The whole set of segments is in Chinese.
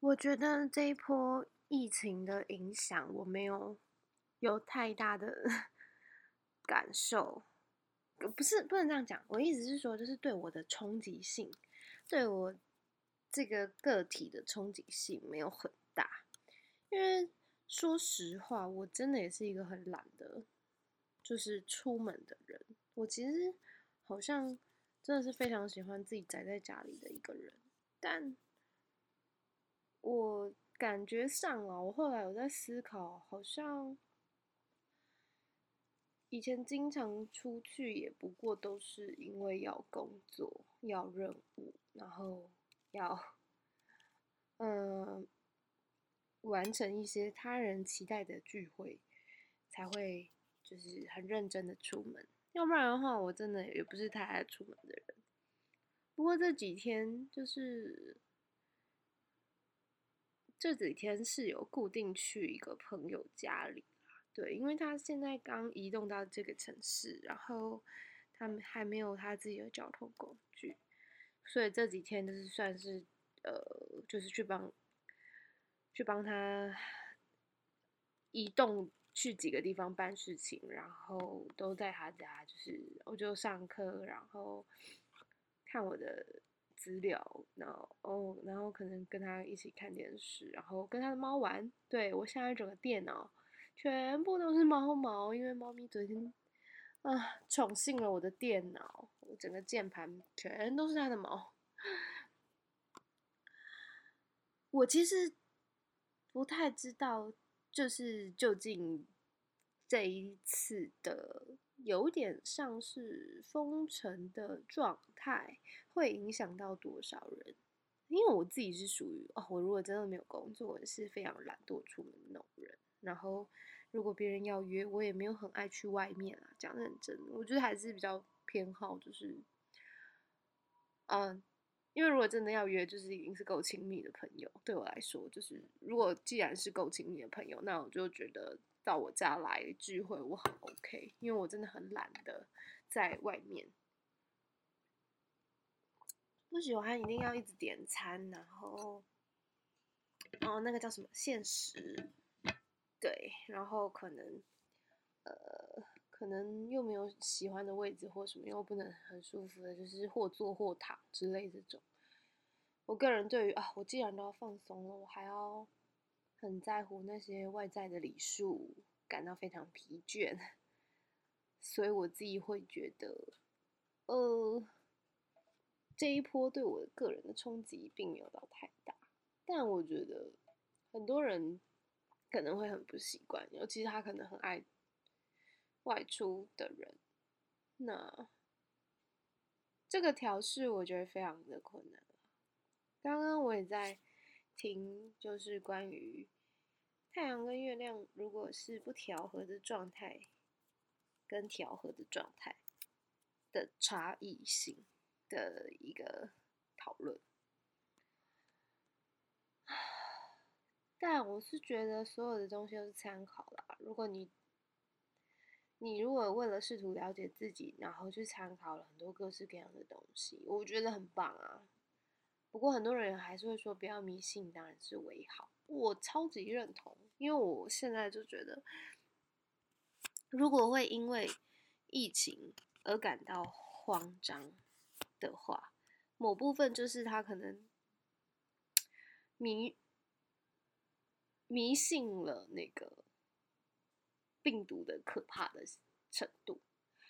我觉得这一波疫情的影响，我没有有太大的 感受。不是，不能这样讲。我意思是说，就是对我的冲击性，对我这个个体的冲击性没有很大。因为说实话，我真的也是一个很懒的，就是出门的人。我其实好像真的是非常喜欢自己宅在家里的一个人。但我感觉上啊，我后来有在思考，好像。以前经常出去，也不过都是因为要工作、要任务，然后要嗯完成一些他人期待的聚会，才会就是很认真的出门。要不然的话，我真的也不是太爱出门的人。不过这几天就是这几天是有固定去一个朋友家里。对，因为他现在刚移动到这个城市，然后他们还没有他自己的交通工具，所以这几天就是算是呃，就是去帮去帮他移动去几个地方办事情，然后都在他家，就是我就上课，然后看我的资料，然后哦，然后可能跟他一起看电视，然后跟他的猫玩。对，我现在整个电脑。全部都是猫毛，因为猫咪昨天啊宠幸了我的电脑，我整个键盘全都是它的毛。我其实不太知道，就是究竟这一次的有点像是封城的状态，会影响到多少人？因为我自己是属于哦，我如果真的没有工作，我是非常懒惰出门的那种人。然后，如果别人要约，我也没有很爱去外面啊。讲认真，我觉得还是比较偏好，就是，嗯，因为如果真的要约，就是已经是够亲密的朋友。对我来说，就是如果既然是够亲密的朋友，那我就觉得到我家来聚会我很 OK，因为我真的很懒得在外面，不喜欢一定要一直点餐，然后，哦，那个叫什么限时。对，然后可能，呃，可能又没有喜欢的位置或什么，又不能很舒服的，就是或坐或躺之类这种。我个人对于啊，我既然都要放松了，我还要很在乎那些外在的礼数，感到非常疲倦。所以我自己会觉得，呃，这一波对我个人的冲击并没有到太大，但我觉得很多人。可能会很不习惯，尤其是他可能很爱外出的人，那这个调试我觉得非常的困难。刚刚我也在听，就是关于太阳跟月亮如果是不调和的状态，跟调和的状态的差异性的一个讨论。但我是觉得所有的东西都是参考啦。如果你，你如果为了试图了解自己，然后去参考了很多各式各样的东西，我觉得很棒啊。不过很多人还是会说不要迷信，当然是为好。我超级认同，因为我现在就觉得，如果会因为疫情而感到慌张的话，某部分就是他可能迷。迷信了那个病毒的可怕的程度，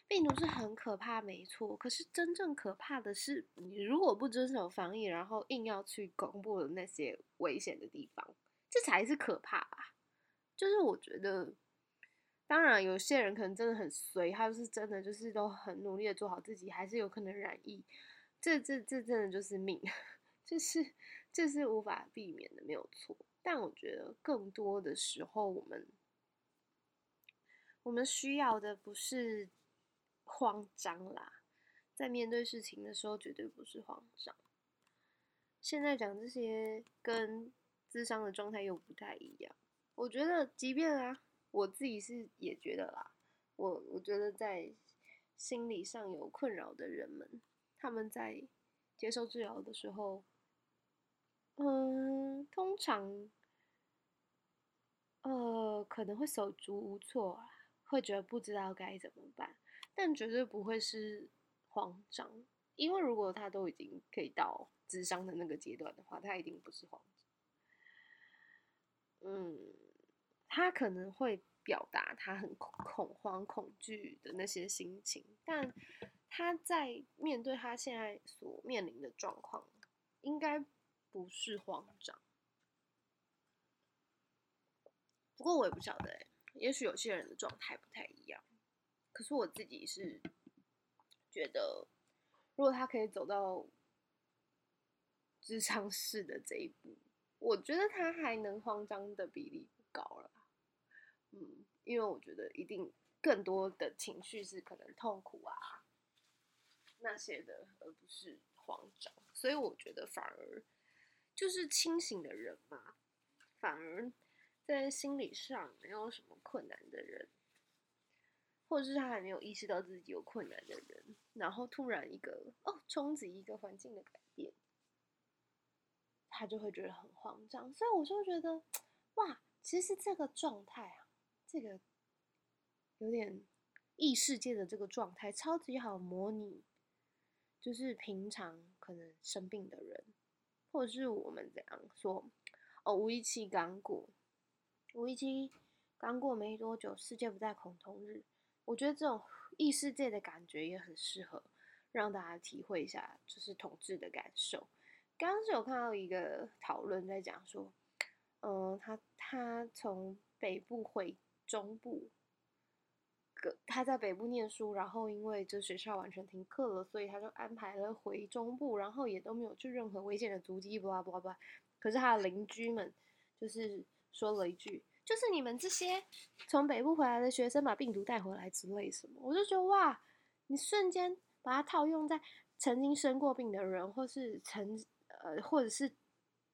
病毒是很可怕，没错。可是真正可怕的是，你如果不遵守防疫，然后硬要去公布的那些危险的地方，这才是可怕吧？就是我觉得，当然有些人可能真的很衰，他就是真的就是都很努力的做好自己，还是有可能染疫。这这这真的就是命，就是这是无法避免的，没有错。但我觉得更多的时候，我们我们需要的不是慌张啦，在面对事情的时候，绝对不是慌张。现在讲这些跟智商的状态又不太一样。我觉得，即便啊，我自己是也觉得啦，我我觉得在心理上有困扰的人们，他们在接受治疗的时候。嗯，通常，呃，可能会手足无措，会觉得不知道该怎么办，但绝对不会是慌张，因为如果他都已经可以到智商的那个阶段的话，他一定不是慌张。嗯，他可能会表达他很恐慌、恐惧的那些心情，但他在面对他现在所面临的状况，应该不是慌张。不过我也不晓得，也许有些人的状态不太一样。可是我自己是觉得，如果他可以走到智商室的这一步。我觉得他还能慌张的比例不高了，嗯，因为我觉得一定更多的情绪是可能痛苦啊那些的，而不是慌张。所以我觉得反而就是清醒的人嘛，反而在心理上没有什么困难的人，或者是他还没有意识到自己有困难的人，然后突然一个哦冲击一个环境的改变。他就会觉得很慌张，所以我就觉得，哇，其实这个状态啊，这个有点异世界的这个状态，超级好模拟，就是平常可能生病的人，或者是我们怎样说，哦，五一七刚过，五一七刚过没多久，世界不再恐同日，我觉得这种异世界的感觉也很适合让大家体会一下，就是统治的感受。刚刚是有看到一个讨论在讲说，嗯，他他从北部回中部，他在北部念书，然后因为这学校完全停课了，所以他就安排了回中部，然后也都没有去任何危险的足迹，巴拉巴拉巴拉。可是他的邻居们就是说了一句，就是你们这些从北部回来的学生把病毒带回来之类什么，我就觉得哇，你瞬间把它套用在曾经生过病的人，或是曾。呃，或者是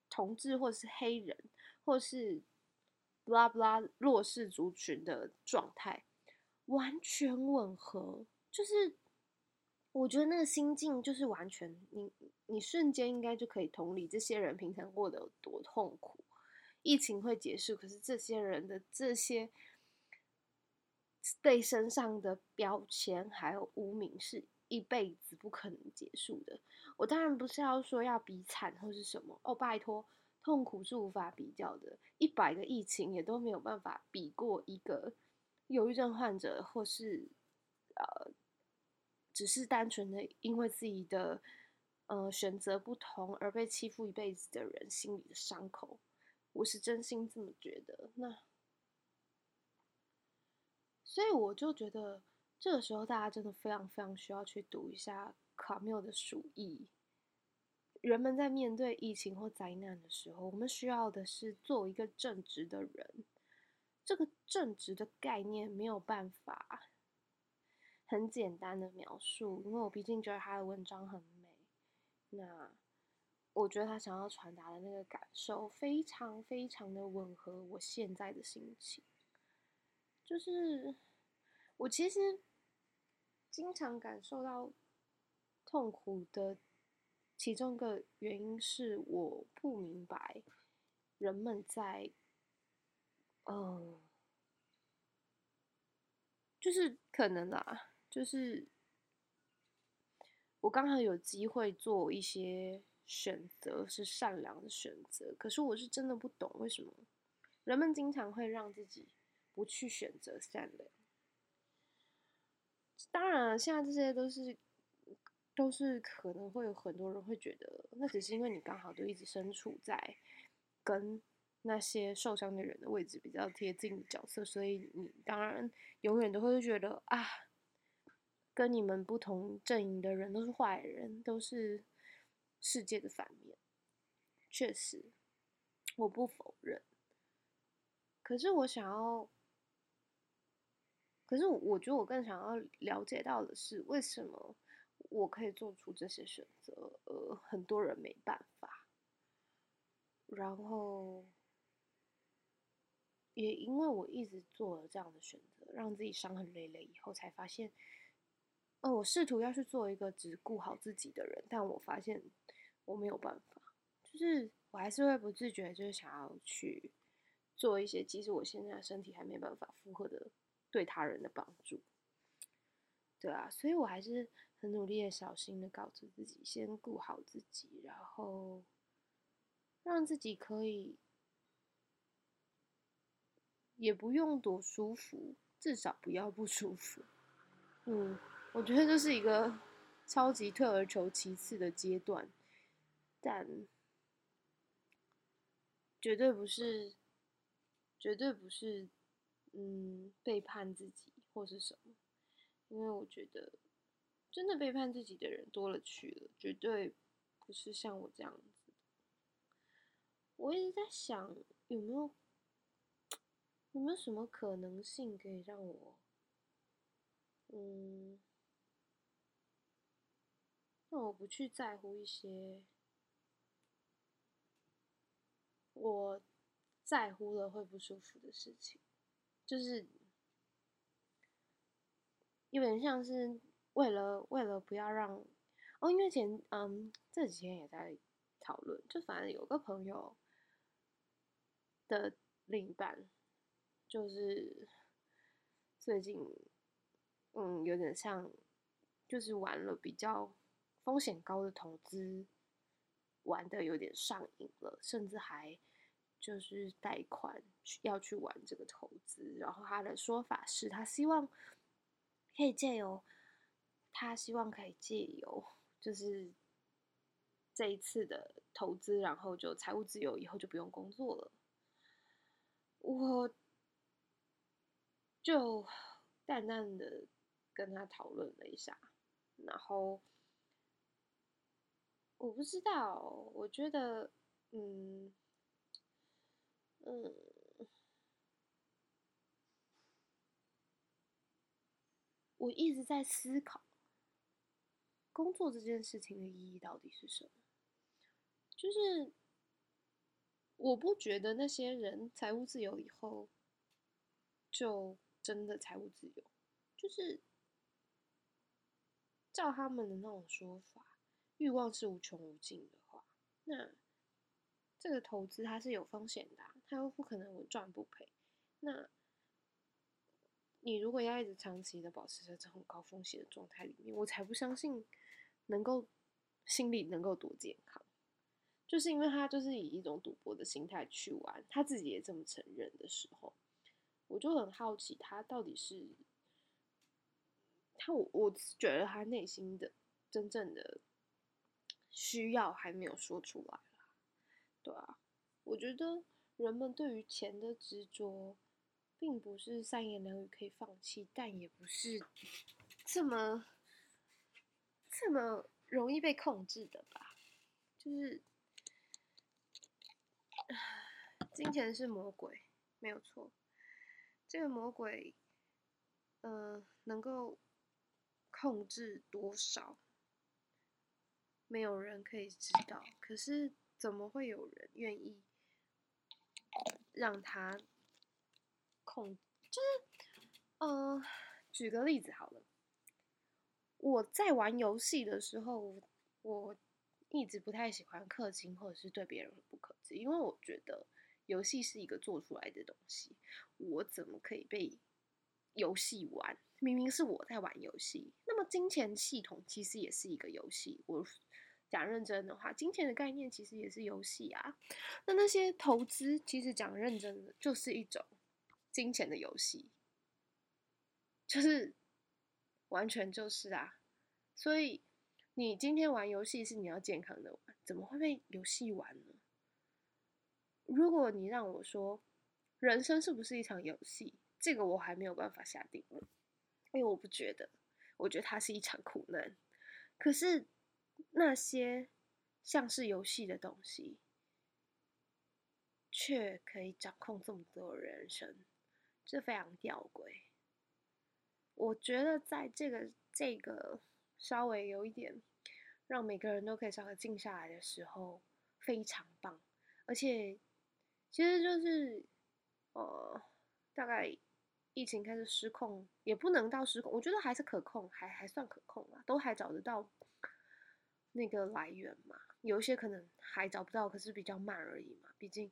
同志，或者是黑人，或者是布拉布拉弱势族群的状态，完全吻合。就是我觉得那个心境，就是完全你你瞬间应该就可以同理这些人平常过得有多痛苦。疫情会结束，可是这些人的这些被身上的标签还有污名是一辈子不可能结束的。我当然不是要说要比惨或是什么哦，拜托，痛苦是无法比较的，一百个疫情也都没有办法比过一个忧郁症患者，或是呃，只是单纯的因为自己的呃选择不同而被欺负一辈子的人心里的伤口，我是真心这么觉得。那所以我就觉得这个时候大家真的非常非常需要去读一下。卡缪的鼠疫，人们在面对疫情或灾难的时候，我们需要的是做一个正直的人。这个正直的概念没有办法很简单的描述，因为我毕竟觉得他的文章很美。那我觉得他想要传达的那个感受，非常非常的吻合我现在的心情。就是我其实经常感受到。痛苦的其中一个原因是我不明白人们在，嗯，就是可能啦，就是我刚好有机会做一些选择是善良的选择，可是我是真的不懂为什么人们经常会让自己不去选择善良。当然了，现在这些都是。都是可能会有很多人会觉得，那只是因为你刚好就一直身处在跟那些受伤的人的位置比较贴近的角色，所以你当然永远都会觉得啊，跟你们不同阵营的人都是坏人，都是世界的反面。确实，我不否认。可是我想要，可是我觉得我更想要了解到的是为什么。我可以做出这些选择，呃，很多人没办法。然后，也因为我一直做了这样的选择，让自己伤痕累累，以后才发现，哦，我试图要去做一个只顾好自己的人，但我发现我没有办法。就是我还是会不自觉就是想要去做一些，即使我现在身体还没办法负荷的对他人的帮助。对啊，所以我还是很努力的、小心的告诉自己，先顾好自己，然后让自己可以。也不用多舒服，至少不要不舒服。嗯，我觉得这是一个超级退而求其次的阶段，但绝对不是，绝对不是，嗯，背叛自己或是什么。因为我觉得，真的背叛自己的人多了去了，绝对不是像我这样子。我一直在想，有没有。有没有什么可能性可以让我，嗯，让我不去在乎一些我在乎了会不舒服的事情？就是有点像是为了为了不要让哦，因为前嗯这几天也在讨论，就反正有个朋友的另一半。就是最近，嗯，有点像，就是玩了比较风险高的投资，玩的有点上瘾了，甚至还就是贷款要去玩这个投资。然后他的说法是他希望可以借由，他希望可以借由，就是这一次的投资，然后就财务自由，以后就不用工作了。我。就淡淡的跟他讨论了一下，然后我不知道，我觉得，嗯嗯，我一直在思考工作这件事情的意义到底是什么？就是我不觉得那些人财务自由以后就。真的财务自由，就是照他们的那种说法，欲望是无穷无尽的话，那这个投资它是有风险的啊，它又不可能稳赚不赔。那你如果要一直长期的保持在这种高风险的状态里面，我才不相信能够心里能够多健康。就是因为他就是以一种赌博的心态去玩，他自己也这么承认的时候。我就很好奇，他到底是他我我觉得他内心的真正的需要还没有说出来啦，对啊，我觉得人们对于钱的执着，并不是三言两语可以放弃，但也不是这么这么容易被控制的吧？就是金钱是魔鬼，没有错。这个魔鬼，嗯、呃，能够控制多少，没有人可以知道。可是，怎么会有人愿意让他控？就是，嗯、呃，举个例子好了，我在玩游戏的时候，我一直不太喜欢氪金，或者是对别人不客气，因为我觉得。游戏是一个做出来的东西，我怎么可以被游戏玩？明明是我在玩游戏。那么金钱系统其实也是一个游戏。我讲认真的话，金钱的概念其实也是游戏啊。那那些投资其实讲认真的，就是一种金钱的游戏，就是完全就是啊。所以你今天玩游戏是你要健康的玩，怎么会被游戏玩呢？如果你让我说，人生是不是一场游戏？这个我还没有办法下定论，因为我不觉得，我觉得它是一场苦难。可是那些像是游戏的东西，却可以掌控这么多人生，这非常吊诡。我觉得在这个这个稍微有一点让每个人都可以稍微静下来的时候，非常棒，而且。其实就是，呃，大概疫情开始失控，也不能到失控，我觉得还是可控，还还算可控啊，都还找得到那个来源嘛。有一些可能还找不到，可是比较慢而已嘛。毕竟，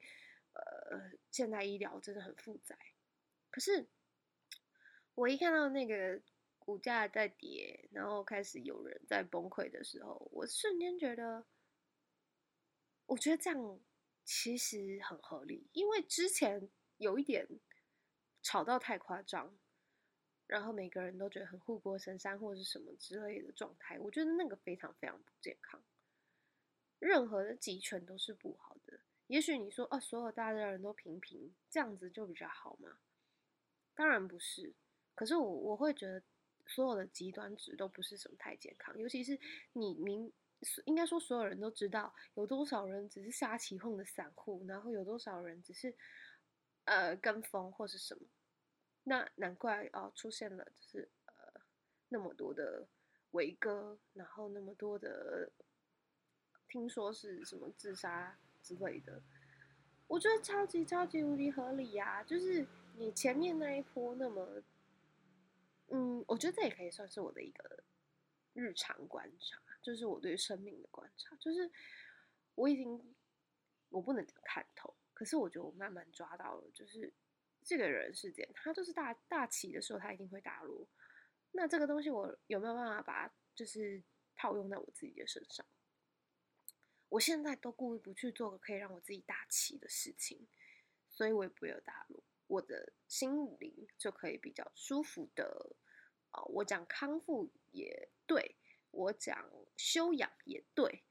呃，现代医疗真的很复杂。可是，我一看到那个股价在跌，然后开始有人在崩溃的时候，我瞬间觉得，我觉得这样其实很合理，因为之前有一点吵到太夸张。然后每个人都觉得很护国神山或者是什么之类的状态，我觉得那个非常非常不健康。任何的集权都是不好的。也许你说啊，所有大家的人都平平，这样子就比较好吗？当然不是。可是我我会觉得所有的极端值都不是什么太健康，尤其是你明应该说所有人都知道有多少人只是瞎起哄的散户，然后有多少人只是呃跟风或是什么。那难怪哦，出现了就是呃那么多的维哥，然后那么多的听说是什么自杀之类的，我觉得超级超级无敌合理呀、就是你前面那一波那么，嗯，我觉得这也可以算是我的一个日常观察，就是我对生命的观察，就是我已经我不能看透，可是我觉得我慢慢抓到了，就是。这个人事件，他就是大大起的时候，他一定会大落。那这个东西，我有没有办法把它就是套用在我自己的身上？我现在都故意不去做个可以让我自己大起的事情，所以我也不会有大落，我的心灵就可以比较舒服的。哦，我讲康复也对，我讲修养也对，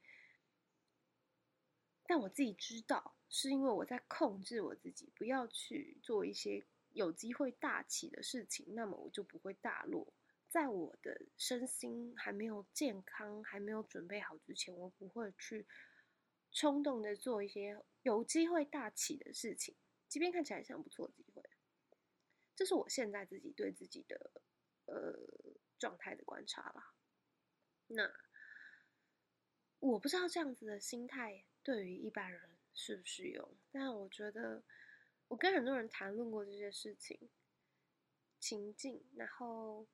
但我自己知道。是因为我在控制我自己，不要去做一些有机会大起的事情，那么我就不会大落。在我的身心还没有健康、还没有准备好之前，我不会去冲动的做一些有机会大起的事情，即便看起来像不错的机会。这是我现在自己对自己的呃状态的观察啦。那我不知道这样子的心态对于一般人适不适用？但我觉得，我跟很多人谈论过这些事情，情境，然后，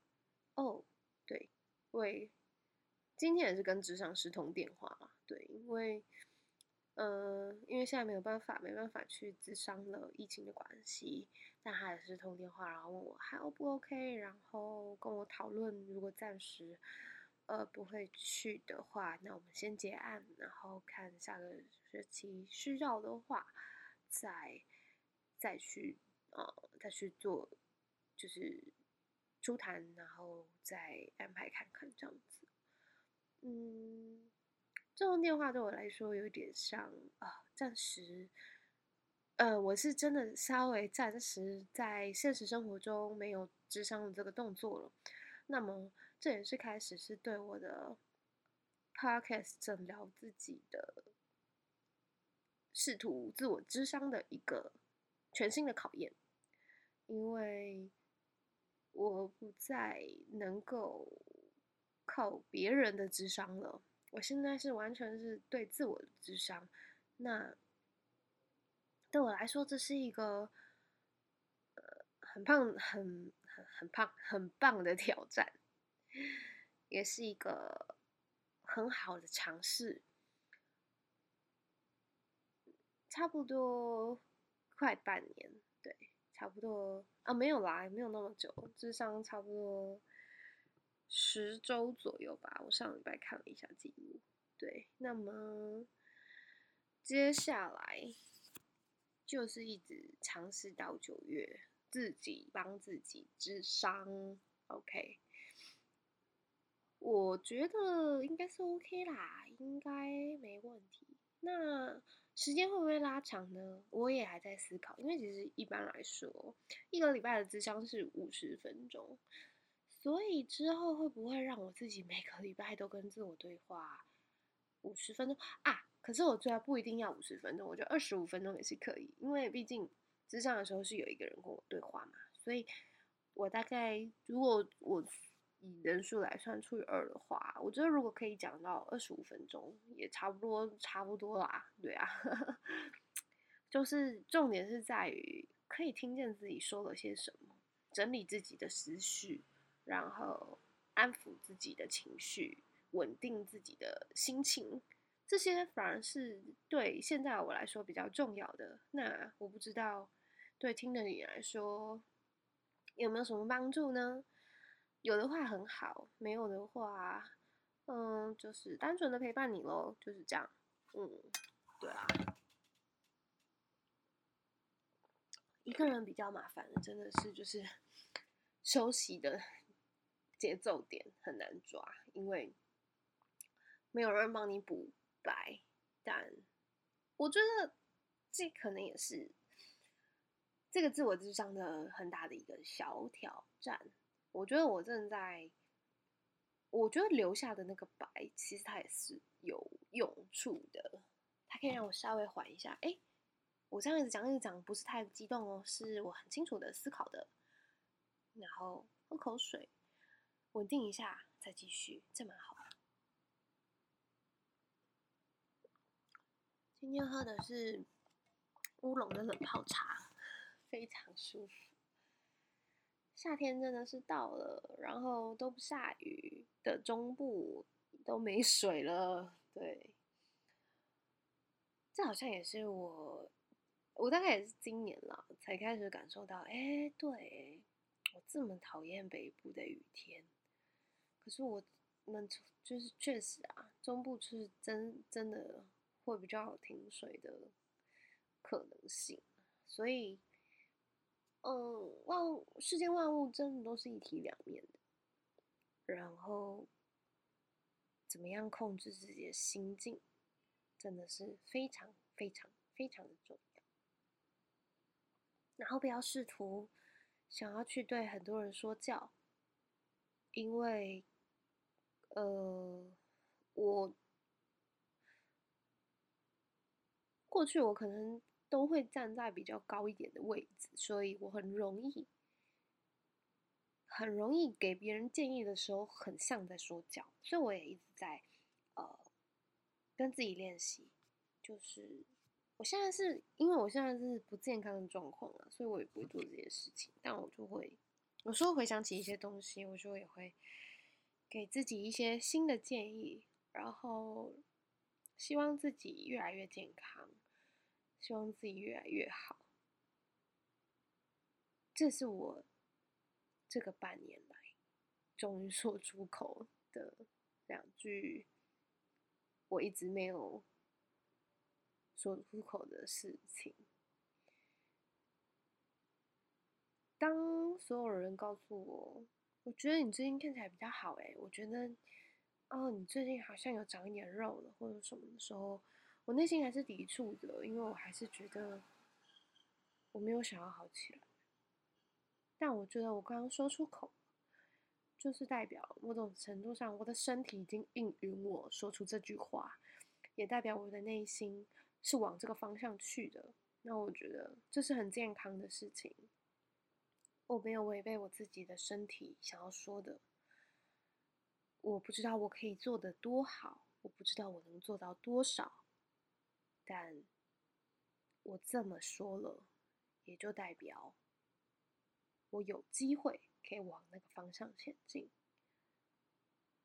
哦，对，喂，今天也是跟咨商师通电话嘛，对，因为，呃，因为现在没有办法，没办法去咨商了，疫情的关系，但他也是通电话，然后问我还 O 不 OK，然后跟我讨论，如果暂时。呃，不会去的话，那我们先结案，然后看下个学期需要的话，再再去呃再去做，就是初谈，然后再安排看看这样子。嗯，这通电话对我来说有点像啊，暂时，呃，我是真的稍微暂时在现实生活中没有智商的这个动作了，那么。这也是开始，是对我的 podcast 诊疗自己的试图自我智商的一个全新的考验，因为我不再能够靠别人的智商了，我现在是完全是对自我的咨商。那对我来说，这是一个很棒、很很很棒、很棒的挑战。也是一个很好的尝试，差不多快半年，对，差不多啊，没有啦，没有那么久，智商差不多十周左右吧。我上礼拜看了一下记录，对，那么接下来就是一直尝试到九月，自己帮自己智商，OK。我觉得应该是 OK 啦，应该没问题。那时间会不会拉长呢？我也还在思考，因为其实一般来说，一个礼拜的智商是五十分钟，所以之后会不会让我自己每个礼拜都跟自我对话五十分钟啊？可是我最好不一定要五十分钟，我觉得二十五分钟也是可以，因为毕竟咨商的时候是有一个人跟我对话嘛，所以我大概如果我。以人数来算，除以二的话，我觉得如果可以讲到二十五分钟，也差不多，差不多啦。对啊，就是重点是在于可以听见自己说了些什么，整理自己的思绪，然后安抚自己的情绪，稳定自己的心情，这些反而是对现在我来说比较重要的。那我不知道对听的你来说有没有什么帮助呢？有的话很好，没有的话，嗯，就是单纯的陪伴你喽，就是这样。嗯，对啊，一个人比较麻烦，真的是就是 休息的节奏点很难抓，因为没有人帮你补。白，但我觉得这可能也是这个自我智商的很大的一个小挑战。我觉得我正在，我觉得留下的那个白，其实它也是有用处的，它可以让我稍微缓一下。哎，我这样子讲一讲，不是太激动哦，是我很清楚的思考的，然后喝口水，稳定一下，再继续，这蛮好。今天喝的是乌龙的冷泡茶，非常舒服。夏天真的是到了，然后都不下雨的中部都没水了。对，这好像也是我，我大概也是今年了才开始感受到，哎，对，我这么讨厌北部的雨天，可是我们就是确实啊，中部是真真的。会比较好停水的可能性，所以，嗯，万世间万物真的都是一体两面的。然后，怎么样控制自己的心境，真的是非常非常非常的重要。然后，不要试图想要去对很多人说教，因为，呃，我。过去我可能都会站在比较高一点的位置，所以我很容易，很容易给别人建议的时候，很像在说教。所以我也一直在，呃，跟自己练习，就是我现在是因为我现在是不健康的状况啊，所以我也不会做这些事情。但我就会有时候回想起一些东西，我就也会给自己一些新的建议，然后。希望自己越来越健康，希望自己越来越好。这是我这个半年来终于说出口的两句，我一直没有说出口的事情。当所有人告诉我，我觉得你最近看起来比较好，诶，我觉得。哦，你最近好像有长一点肉了，或者什么的时候，我内心还是抵触的，因为我还是觉得我没有想要好起来。但我觉得我刚刚说出口，就是代表某种程度上，我的身体已经应允我说出这句话，也代表我的内心是往这个方向去的。那我觉得这是很健康的事情，我没有违背我自己的身体想要说的。我不知道我可以做得多好，我不知道我能做到多少，但我这么说了，也就代表我有机会可以往那个方向前进。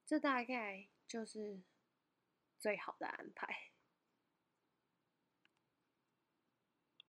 这大概就是最好的安排。